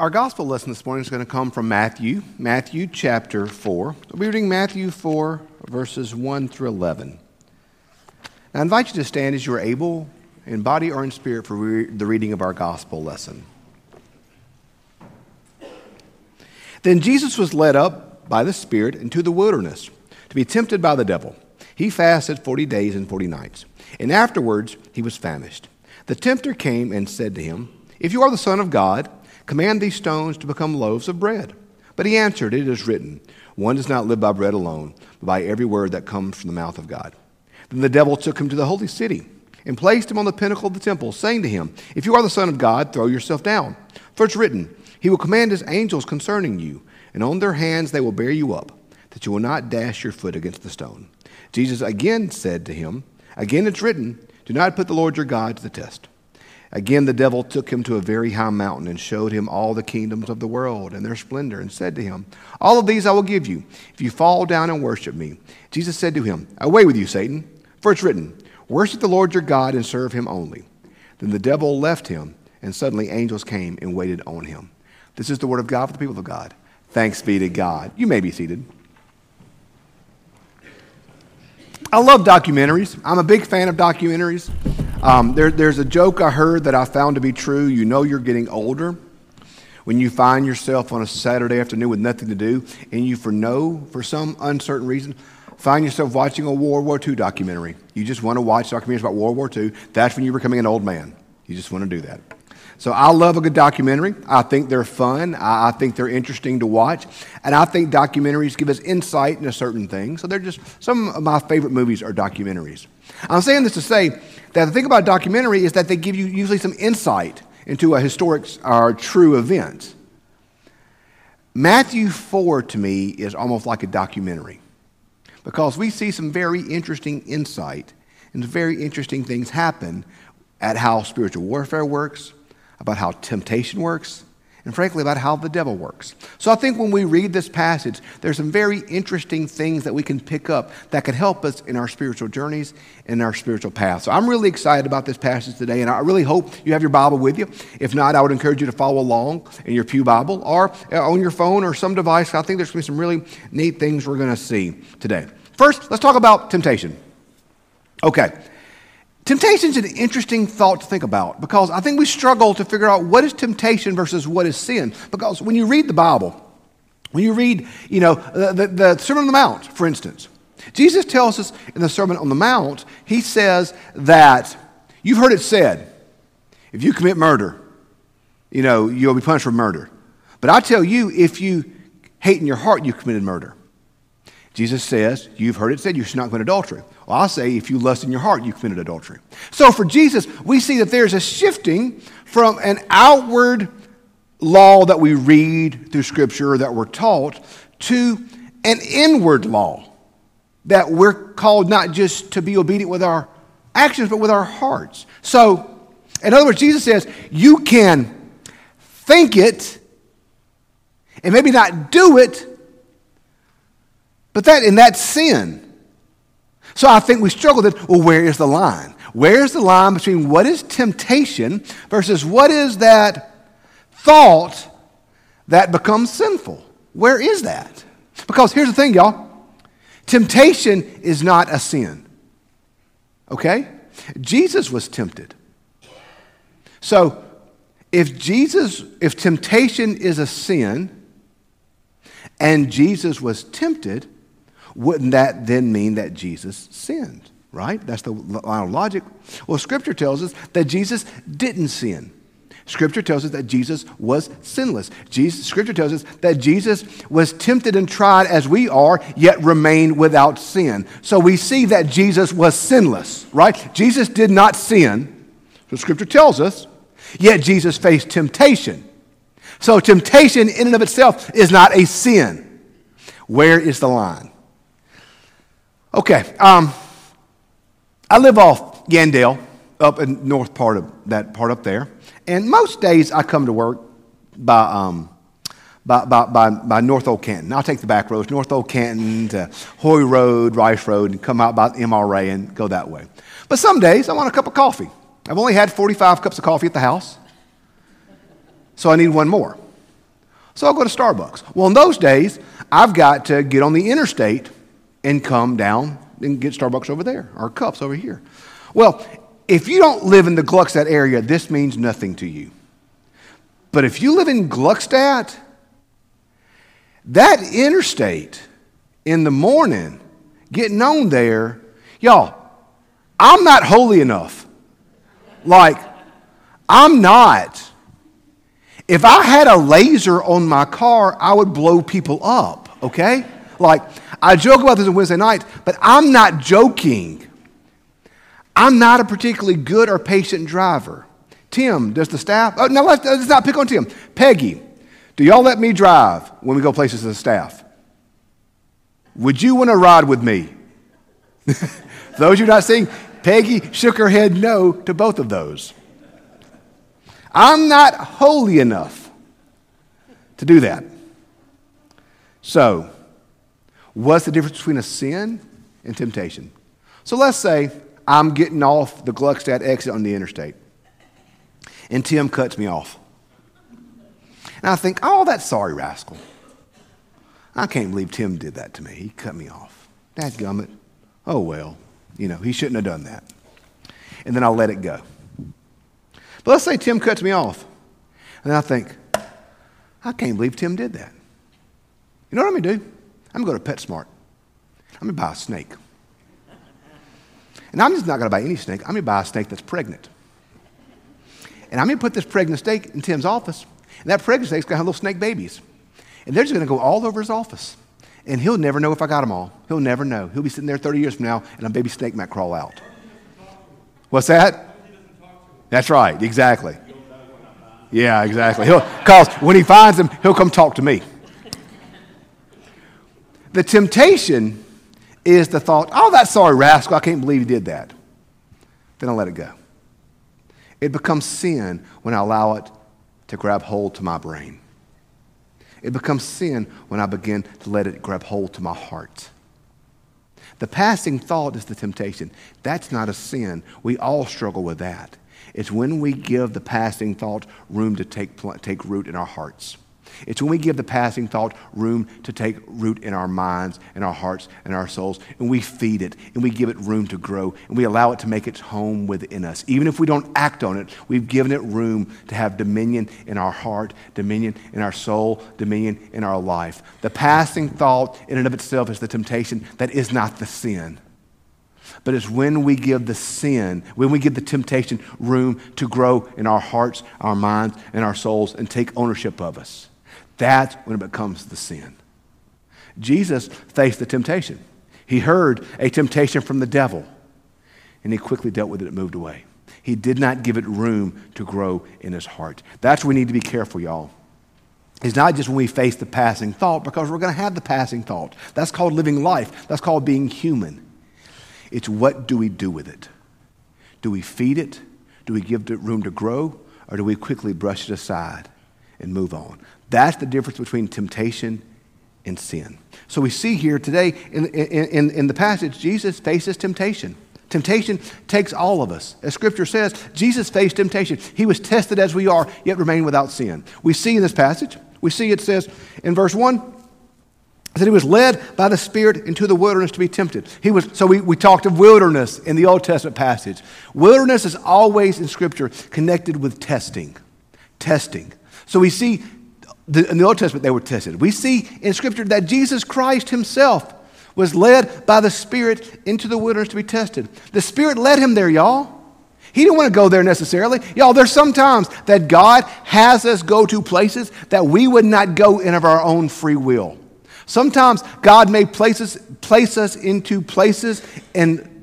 Our gospel lesson this morning is going to come from Matthew, Matthew chapter 4. We'll be reading Matthew 4, verses 1 through 11. Now, I invite you to stand as you are able, in body or in spirit, for re- the reading of our gospel lesson. Then Jesus was led up by the Spirit into the wilderness to be tempted by the devil. He fasted 40 days and 40 nights, and afterwards he was famished. The tempter came and said to him, If you are the Son of God, Command these stones to become loaves of bread. But he answered, It is written, One does not live by bread alone, but by every word that comes from the mouth of God. Then the devil took him to the holy city and placed him on the pinnacle of the temple, saying to him, If you are the Son of God, throw yourself down. For it's written, He will command His angels concerning you, and on their hands they will bear you up, that you will not dash your foot against the stone. Jesus again said to him, Again it's written, Do not put the Lord your God to the test. Again, the devil took him to a very high mountain and showed him all the kingdoms of the world and their splendor, and said to him, All of these I will give you, if you fall down and worship me. Jesus said to him, Away with you, Satan, for it's written, Worship the Lord your God and serve him only. Then the devil left him, and suddenly angels came and waited on him. This is the word of God for the people of God. Thanks be to God. You may be seated. I love documentaries. I'm a big fan of documentaries. Um, there, there's a joke I heard that I found to be true. You know you're getting older when you find yourself on a Saturday afternoon with nothing to do, and you, for no, for some uncertain reason, find yourself watching a World War II documentary. You just want to watch documentaries about World War II. That's when you're becoming an old man. You just want to do that. So I love a good documentary. I think they're fun. I, think they're interesting to watch. And I think documentaries give us insight into certain things. So they're just some of my favorite movies are documentaries. I'm saying this to say that the thing about a documentary is that they give you usually some insight into a historic or true event. Matthew 4 to me is almost like a documentary because we see some very interesting insight and very interesting things happen at how spiritual warfare works, about how temptation works, and frankly about how the devil works. So I think when we read this passage, there's some very interesting things that we can pick up that could help us in our spiritual journeys and our spiritual path. So I'm really excited about this passage today, and I really hope you have your Bible with you. If not, I would encourage you to follow along in your Pew Bible or uh, on your phone or some device. I think there's going to be some really neat things we're going to see today. First, let's talk about temptation. Okay. Temptation is an interesting thought to think about because I think we struggle to figure out what is temptation versus what is sin. Because when you read the Bible, when you read, you know, the, the, Sermon on the Mount, for instance, Jesus tells us in the Sermon on the Mount, he says that you've heard it said, if you commit murder, you know, you'll be punished for murder. But I tell you, if you hate in your heart, you committed murder. Jesus says, You've heard it said, you should not commit adultery. Well, I'll say, if you lust in your heart, you committed adultery. So for Jesus, we see that there's a shifting from an outward law that we read through Scripture that we're taught to an inward law that we're called not just to be obedient with our actions, but with our hearts. So, in other words, Jesus says, You can think it and maybe not do it but that, and that's sin. So I think we struggle with, well, where is the line? Where's the line between what is temptation versus what is that thought that becomes sinful? Where is that? Because here's the thing, y'all temptation is not a sin. Okay? Jesus was tempted. So if Jesus, if temptation is a sin and Jesus was tempted, wouldn't that then mean that Jesus sinned? Right? That's the line of logic. Well, Scripture tells us that Jesus didn't sin. Scripture tells us that Jesus was sinless. Jesus, scripture tells us that Jesus was tempted and tried as we are, yet remained without sin. So we see that Jesus was sinless, right? Jesus did not sin, so Scripture tells us, yet Jesus faced temptation. So temptation in and of itself is not a sin. Where is the line? Okay, um, I live off Yandell, up in north part of that part up there, and most days I come to work by um, by, by, by, by, North Old Canton. I'll take the back roads, North Old Canton to Hoy Road, Rice Road, and come out by MRA and go that way. But some days I want a cup of coffee. I've only had 45 cups of coffee at the house, so I need one more. So I'll go to Starbucks. Well, in those days, I've got to get on the interstate and come down and get Starbucks over there, or cups over here. Well, if you don't live in the Gluckstadt area, this means nothing to you. But if you live in Gluckstadt, that interstate in the morning, getting on there, y'all, I'm not holy enough. Like, I'm not. If I had a laser on my car, I would blow people up, okay? Like, I joke about this on Wednesday night, but I'm not joking. I'm not a particularly good or patient driver. Tim, does the staff? Oh, no, let's, let's not pick on Tim. Peggy, do y'all let me drive when we go places as a staff? Would you want to ride with me? those you're not seeing, Peggy shook her head no to both of those. I'm not holy enough to do that. So, what's the difference between a sin and temptation? So let's say I'm getting off the Gluckstadt exit on the interstate, and Tim cuts me off. And I think, oh, that sorry rascal. I can't believe Tim did that to me. He cut me off. Dad gummit. Oh, well, you know, he shouldn't have done that. And then I'll let it go. But let's say Tim cuts me off. And then I think, I can't believe Tim did that. You know what I'm going to do? I'm going to go to PetSmart. I'm going to buy a snake. And I'm just not going to buy any snake. I'm going to buy a snake that's pregnant. And I'm going to put this pregnant snake in Tim's office. And that pregnant snake's going to have little snake babies. And they're just going to go all over his office. And he'll never know if I got them all. He'll never know. He'll be sitting there 30 years from now, and a baby snake might crawl out. What's that? That's right, exactly. Yeah, exactly. Because when he finds them, he'll come talk to me. The temptation is the thought, oh, that sorry rascal, I can't believe he did that. Then I let it go. It becomes sin when I allow it to grab hold to my brain. It becomes sin when I begin to let it grab hold to my heart. The passing thought is the temptation. That's not a sin. We all struggle with that. It's when we give the passing thought room to take, take root in our hearts. It's when we give the passing thought room to take root in our minds and our hearts and our souls, and we feed it and we give it room to grow and we allow it to make its home within us. Even if we don't act on it, we've given it room to have dominion in our heart, dominion in our soul, dominion in our life. The passing thought, in and of itself, is the temptation that is not the sin. But it's when we give the sin, when we give the temptation room to grow in our hearts, our minds, and our souls and take ownership of us. That's when it becomes the sin. Jesus faced the temptation. He heard a temptation from the devil, and he quickly dealt with it and moved away. He did not give it room to grow in his heart. That's where we need to be careful, y'all. It's not just when we face the passing thought, because we're going to have the passing thought. That's called living life, that's called being human. It's what do we do with it? Do we feed it? Do we give it room to grow? Or do we quickly brush it aside and move on? That's the difference between temptation and sin. So we see here today in, in, in the passage, Jesus faces temptation. Temptation takes all of us. As scripture says, Jesus faced temptation. He was tested as we are, yet remained without sin. We see in this passage, we see it says in verse 1 that he was led by the Spirit into the wilderness to be tempted. He was, so we, we talked of wilderness in the Old Testament passage. Wilderness is always in Scripture connected with testing. Testing. So we see the, in the Old Testament, they were tested. We see in Scripture that Jesus Christ himself was led by the Spirit into the wilderness to be tested. The Spirit led him there, y'all. He didn't want to go there necessarily. Y'all, there's sometimes that God has us go to places that we would not go in of our own free will. Sometimes God may place us, place us into places and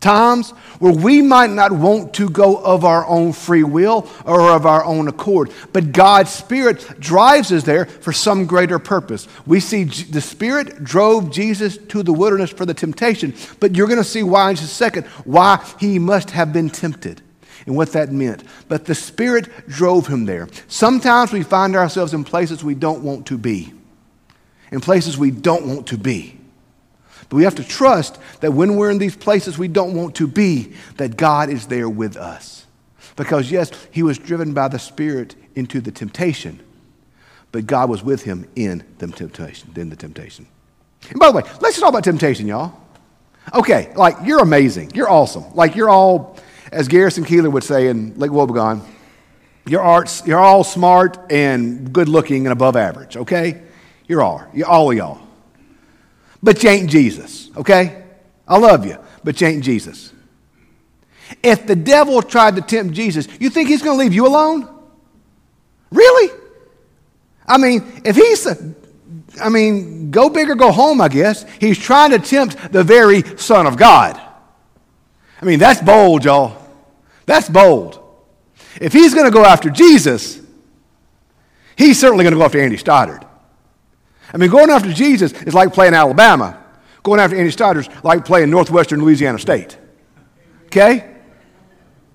times where we might not want to go of our own free will or of our own accord, but God's Spirit drives us there for some greater purpose. We see the Spirit drove Jesus to the wilderness for the temptation, but you're going to see why in just a second, why he must have been tempted and what that meant. But the Spirit drove him there. Sometimes we find ourselves in places we don't want to be, in places we don't want to be. But we have to trust that when we're in these places we don't want to be, that God is there with us. Because, yes, he was driven by the Spirit into the temptation, but God was with him in the temptation, in the temptation. And by the way, let's talk about temptation, y'all. Okay, like you're amazing. You're awesome. Like you're all, as Garrison Keillor would say in Lake Wobegon, you're, arts, you're all smart and good looking and above average, okay? You're all. You're all of y'all. But you ain't Jesus, okay? I love you, but you ain't Jesus. If the devil tried to tempt Jesus, you think he's going to leave you alone? Really? I mean, if he's, I mean, go big or go home, I guess. He's trying to tempt the very Son of God. I mean, that's bold, y'all. That's bold. If he's going to go after Jesus, he's certainly going to go after Andy Stoddard. I mean, going after Jesus is like playing Alabama. Going after Andy Stoddard is like playing Northwestern Louisiana State. Okay?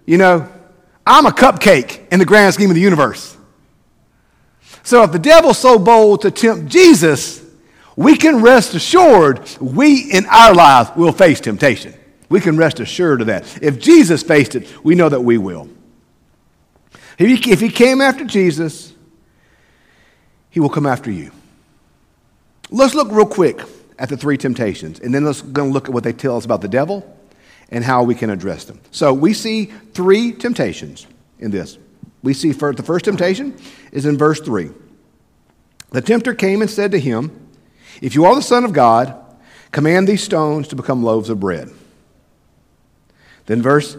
You know, I'm a cupcake in the grand scheme of the universe. So if the devil's so bold to tempt Jesus, we can rest assured we in our lives will face temptation. We can rest assured of that. If Jesus faced it, we know that we will. If he, if he came after Jesus, he will come after you. Let's look real quick at the three temptations, and then let's go look at what they tell us about the devil and how we can address them. So we see three temptations in this. We see first, the first temptation is in verse 3. The tempter came and said to him, If you are the Son of God, command these stones to become loaves of bread. Then verse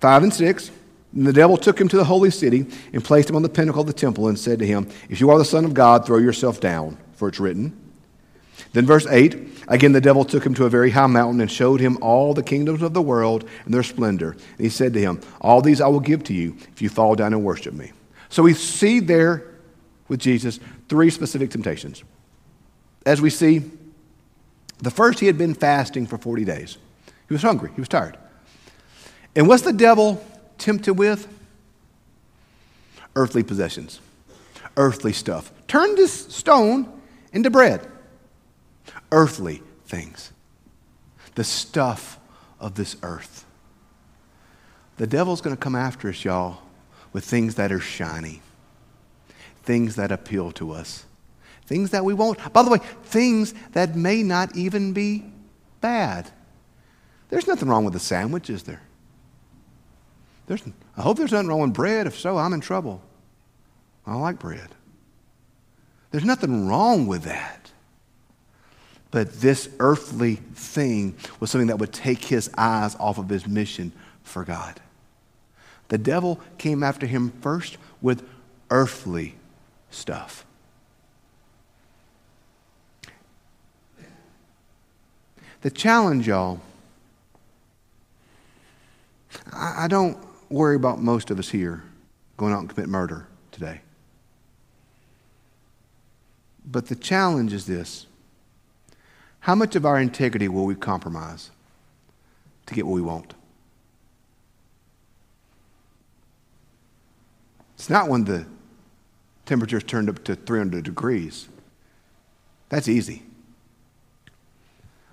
5 and 6 and the devil took him to the holy city and placed him on the pinnacle of the temple and said to him, If you are the Son of God, throw yourself down, for it's written. Then, verse 8 again, the devil took him to a very high mountain and showed him all the kingdoms of the world and their splendor. And he said to him, All these I will give to you if you fall down and worship me. So we see there with Jesus three specific temptations. As we see, the first, he had been fasting for 40 days. He was hungry, he was tired. And what's the devil tempted with? Earthly possessions, earthly stuff. Turn this stone into bread. Earthly things, the stuff of this earth. The devil's going to come after us, y'all, with things that are shiny, things that appeal to us, things that we won't. By the way, things that may not even be bad. There's nothing wrong with a sandwich, is there? There's, I hope there's nothing wrong with bread. If so, I'm in trouble. I like bread. There's nothing wrong with that. But this earthly thing was something that would take his eyes off of his mission for God. The devil came after him first with earthly stuff. The challenge, y'all, I, I don't worry about most of us here going out and commit murder today. But the challenge is this how much of our integrity will we compromise to get what we want? It's not when the temperature's turned up to 300 degrees. That's easy.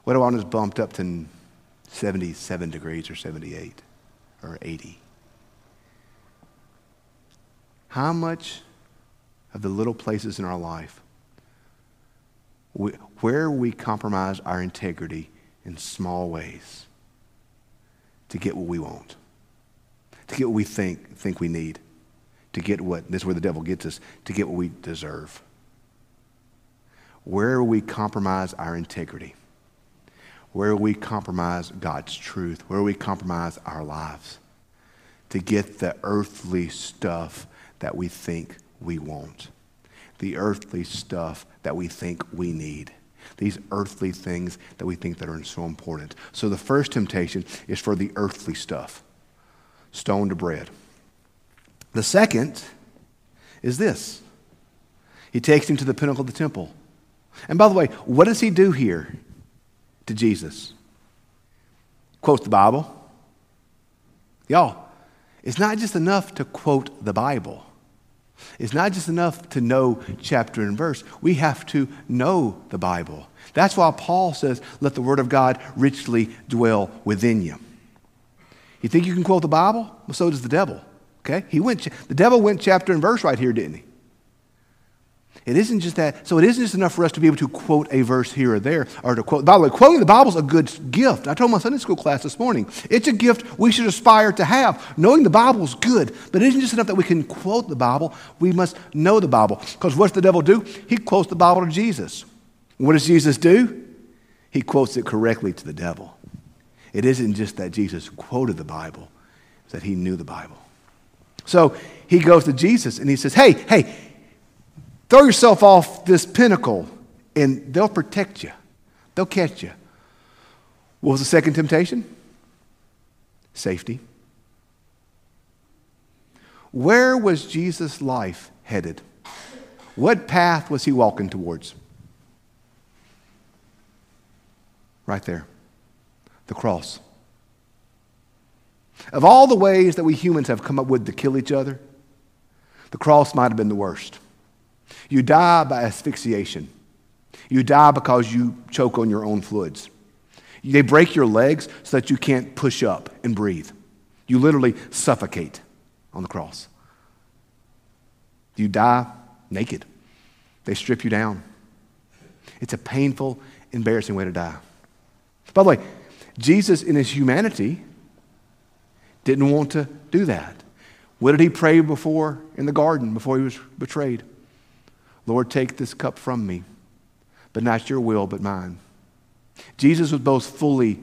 What about when it's bumped up to 77 degrees or 78 or 80? How much of the little places in our life where we compromise our integrity in small ways to get what we want, to get what we think, think we need, to get what, this is where the devil gets us, to get what we deserve. Where we compromise our integrity, where we compromise God's truth, where we compromise our lives to get the earthly stuff that we think we want, the earthly stuff that we think we need, these earthly things that we think that are so important. So the first temptation is for the earthly stuff, stone to bread. The second is this. He takes him to the pinnacle of the temple. And by the way, what does he do here to Jesus? Quotes the Bible. Y'all, it's not just enough to quote the Bible. It's not just enough to know chapter and verse. We have to know the Bible. That's why Paul says, let the word of God richly dwell within you. You think you can quote the Bible? Well, so does the devil. Okay? He went, the devil went chapter and verse right here, didn't he? It isn't just that. So it isn't just enough for us to be able to quote a verse here or there, or to quote. By the way, quoting the Bible is a good gift. I told my Sunday school class this morning. It's a gift we should aspire to have. Knowing the Bible is good, but it isn't just enough that we can quote the Bible. We must know the Bible. Because what's the devil do? He quotes the Bible to Jesus. What does Jesus do? He quotes it correctly to the devil. It isn't just that Jesus quoted the Bible, it's that he knew the Bible. So he goes to Jesus and he says, Hey, hey, Throw yourself off this pinnacle and they'll protect you, they'll catch you. What was the second temptation? Safety. Where was Jesus' life headed? What path was he walking towards? Right there the cross. Of all the ways that we humans have come up with to kill each other, the cross might have been the worst. You die by asphyxiation. You die because you choke on your own fluids. They break your legs so that you can't push up and breathe. You literally suffocate on the cross. You die naked. They strip you down. It's a painful, embarrassing way to die. By the way, Jesus, in his humanity, didn't want to do that. What did he pray before in the garden before he was betrayed? Lord, take this cup from me, but not your will, but mine. Jesus was both fully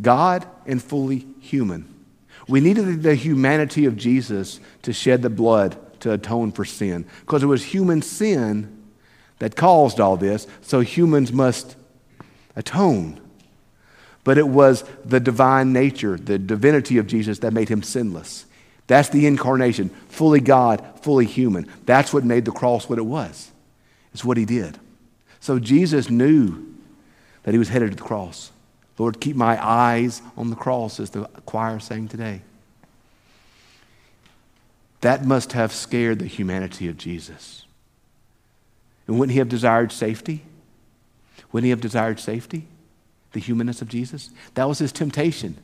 God and fully human. We needed the humanity of Jesus to shed the blood to atone for sin because it was human sin that caused all this, so humans must atone. But it was the divine nature, the divinity of Jesus that made him sinless. That's the incarnation, fully God, fully human. That's what made the cross what it was. It's what he did. So Jesus knew that he was headed to the cross. Lord, keep my eyes on the cross, as the choir sang today. That must have scared the humanity of Jesus. And wouldn't he have desired safety? Wouldn't he have desired safety? The humanness of Jesus? That was his temptation.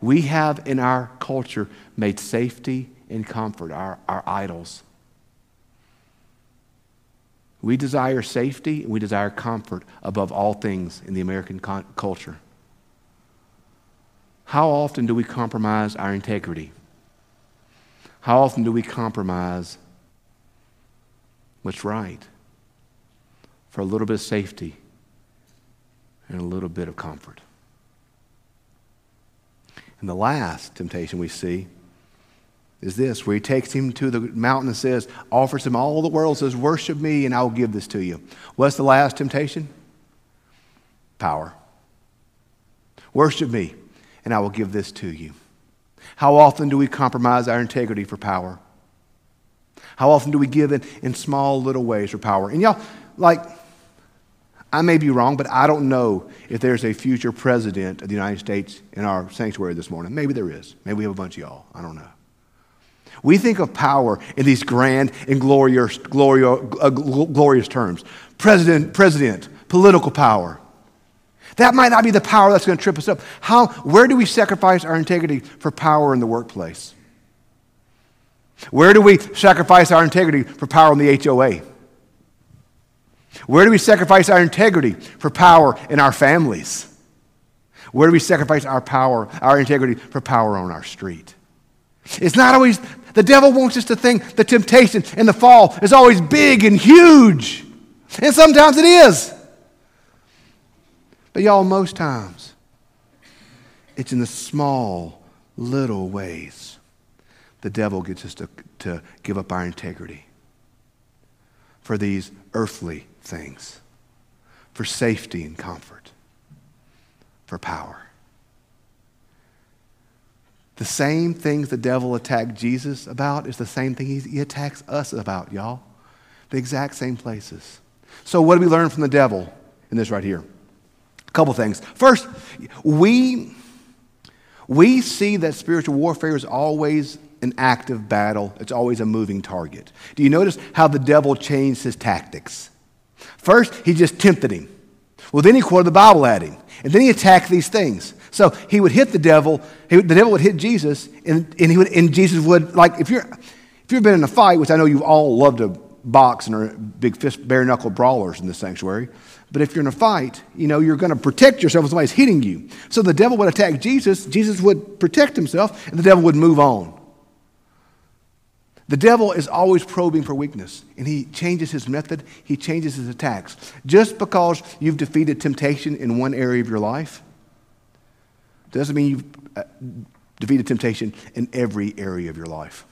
We have in our culture made safety and comfort our, our idols. We desire safety and we desire comfort above all things in the American con- culture. How often do we compromise our integrity? How often do we compromise what's right for a little bit of safety and a little bit of comfort? And the last temptation we see is this, where he takes him to the mountain and says, offers him all the world, says, Worship me and I will give this to you. What's the last temptation? Power. Worship me and I will give this to you. How often do we compromise our integrity for power? How often do we give in, in small little ways for power? And y'all, like, I may be wrong, but I don't know if there's a future president of the United States in our sanctuary this morning. Maybe there is. Maybe we have a bunch of y'all. I don't know. We think of power in these grand and glorious, glorious, uh, glorious terms president, president, political power. That might not be the power that's going to trip us up. How, where do we sacrifice our integrity for power in the workplace? Where do we sacrifice our integrity for power in the HOA? Where do we sacrifice our integrity for power in our families? Where do we sacrifice our power, our integrity for power on our street? It's not always, the devil wants us to think the temptation and the fall is always big and huge. And sometimes it is. But y'all, most times, it's in the small, little ways the devil gets us to, to give up our integrity for these earthly things for safety and comfort, for power. The same things the devil attacked Jesus about is the same thing he attacks us about, y'all. The exact same places. So, what do we learn from the devil in this right here? A couple things. First, we, we see that spiritual warfare is always an active battle, it's always a moving target. Do you notice how the devil changed his tactics? First, he just tempted him. Well, then he quoted the Bible at him. And then he attacked these things. So he would hit the devil, he, the devil would hit Jesus, and, and, he would, and Jesus would, like, if, you're, if you've been in a fight, which I know you all love to box and are big fist, bare knuckle brawlers in the sanctuary. But if you're in a fight, you know, you're going to protect yourself when somebody's hitting you. So the devil would attack Jesus, Jesus would protect himself, and the devil would move on. The devil is always probing for weakness, and he changes his method, he changes his attacks. Just because you've defeated temptation in one area of your life doesn't mean you've uh, defeated temptation in every area of your life.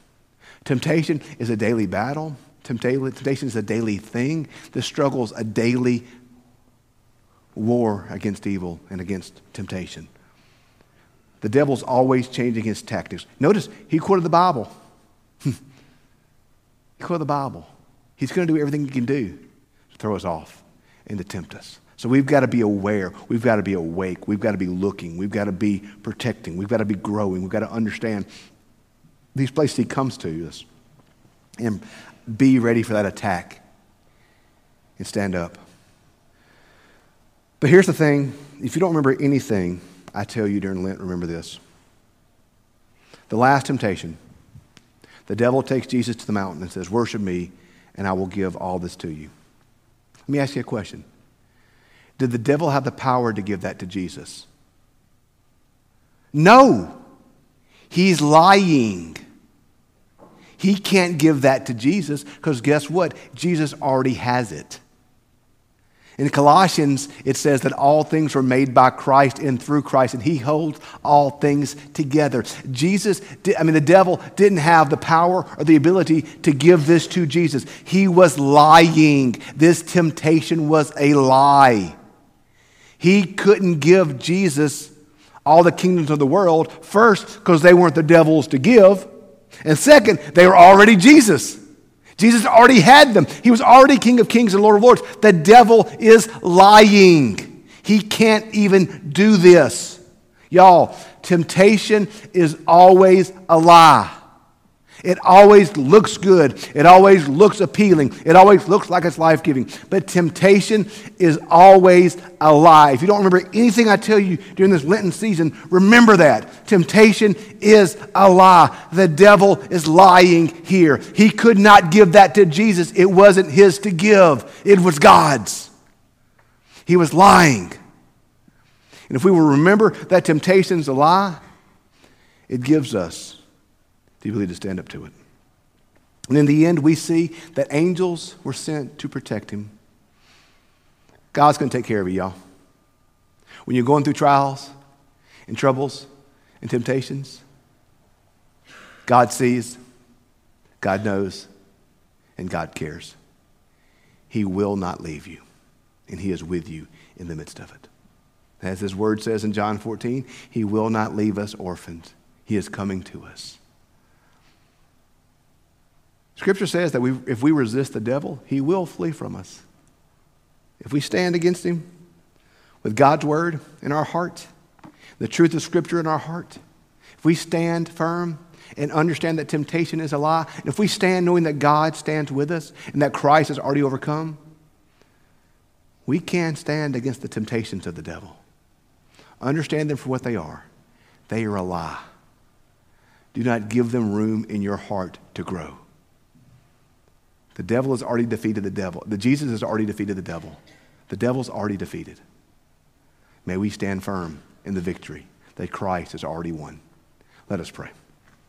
Temptation is a daily battle. Temptation is a daily thing. The struggle is a daily war against evil and against temptation. The devil's always changing his tactics. Notice he quoted the Bible. he quoted the Bible. He's going to do everything he can do to throw us off and to tempt us. So we've got to be aware. We've got to be awake. We've got to be looking. We've got to be protecting. We've got to be growing. We've got to understand these places he comes to us and be ready for that attack and stand up. But here's the thing if you don't remember anything I tell you during Lent, remember this. The last temptation the devil takes Jesus to the mountain and says, Worship me, and I will give all this to you. Let me ask you a question Did the devil have the power to give that to Jesus? No. He's lying. He can't give that to Jesus because guess what? Jesus already has it. In Colossians, it says that all things were made by Christ and through Christ, and He holds all things together. Jesus, I mean, the devil didn't have the power or the ability to give this to Jesus. He was lying. This temptation was a lie. He couldn't give Jesus all the kingdoms of the world, first, because they weren't the devil's to give, and second, they were already Jesus. Jesus already had them. He was already King of Kings and Lord of Lords. The devil is lying. He can't even do this. Y'all, temptation is always a lie. It always looks good. It always looks appealing. It always looks like it's life giving. But temptation is always a lie. If you don't remember anything I tell you during this Lenten season, remember that. Temptation is a lie. The devil is lying here. He could not give that to Jesus, it wasn't his to give, it was God's. He was lying. And if we will remember that temptation is a lie, it gives us the ability to stand up to it. And in the end, we see that angels were sent to protect him. God's going to take care of you, y'all. When you're going through trials and troubles and temptations, God sees, God knows, and God cares. He will not leave you, and He is with you in the midst of it. As His word says in John 14, He will not leave us orphans. He is coming to us. Scripture says that we, if we resist the devil, he will flee from us. If we stand against him with God's word in our heart, the truth of Scripture in our heart, if we stand firm and understand that temptation is a lie, and if we stand knowing that God stands with us and that Christ has already overcome, we can stand against the temptations of the devil. Understand them for what they are. They are a lie. Do not give them room in your heart to grow. The devil has already defeated the devil. The Jesus has already defeated the devil. The devil's already defeated. May we stand firm in the victory that Christ has already won. Let us pray.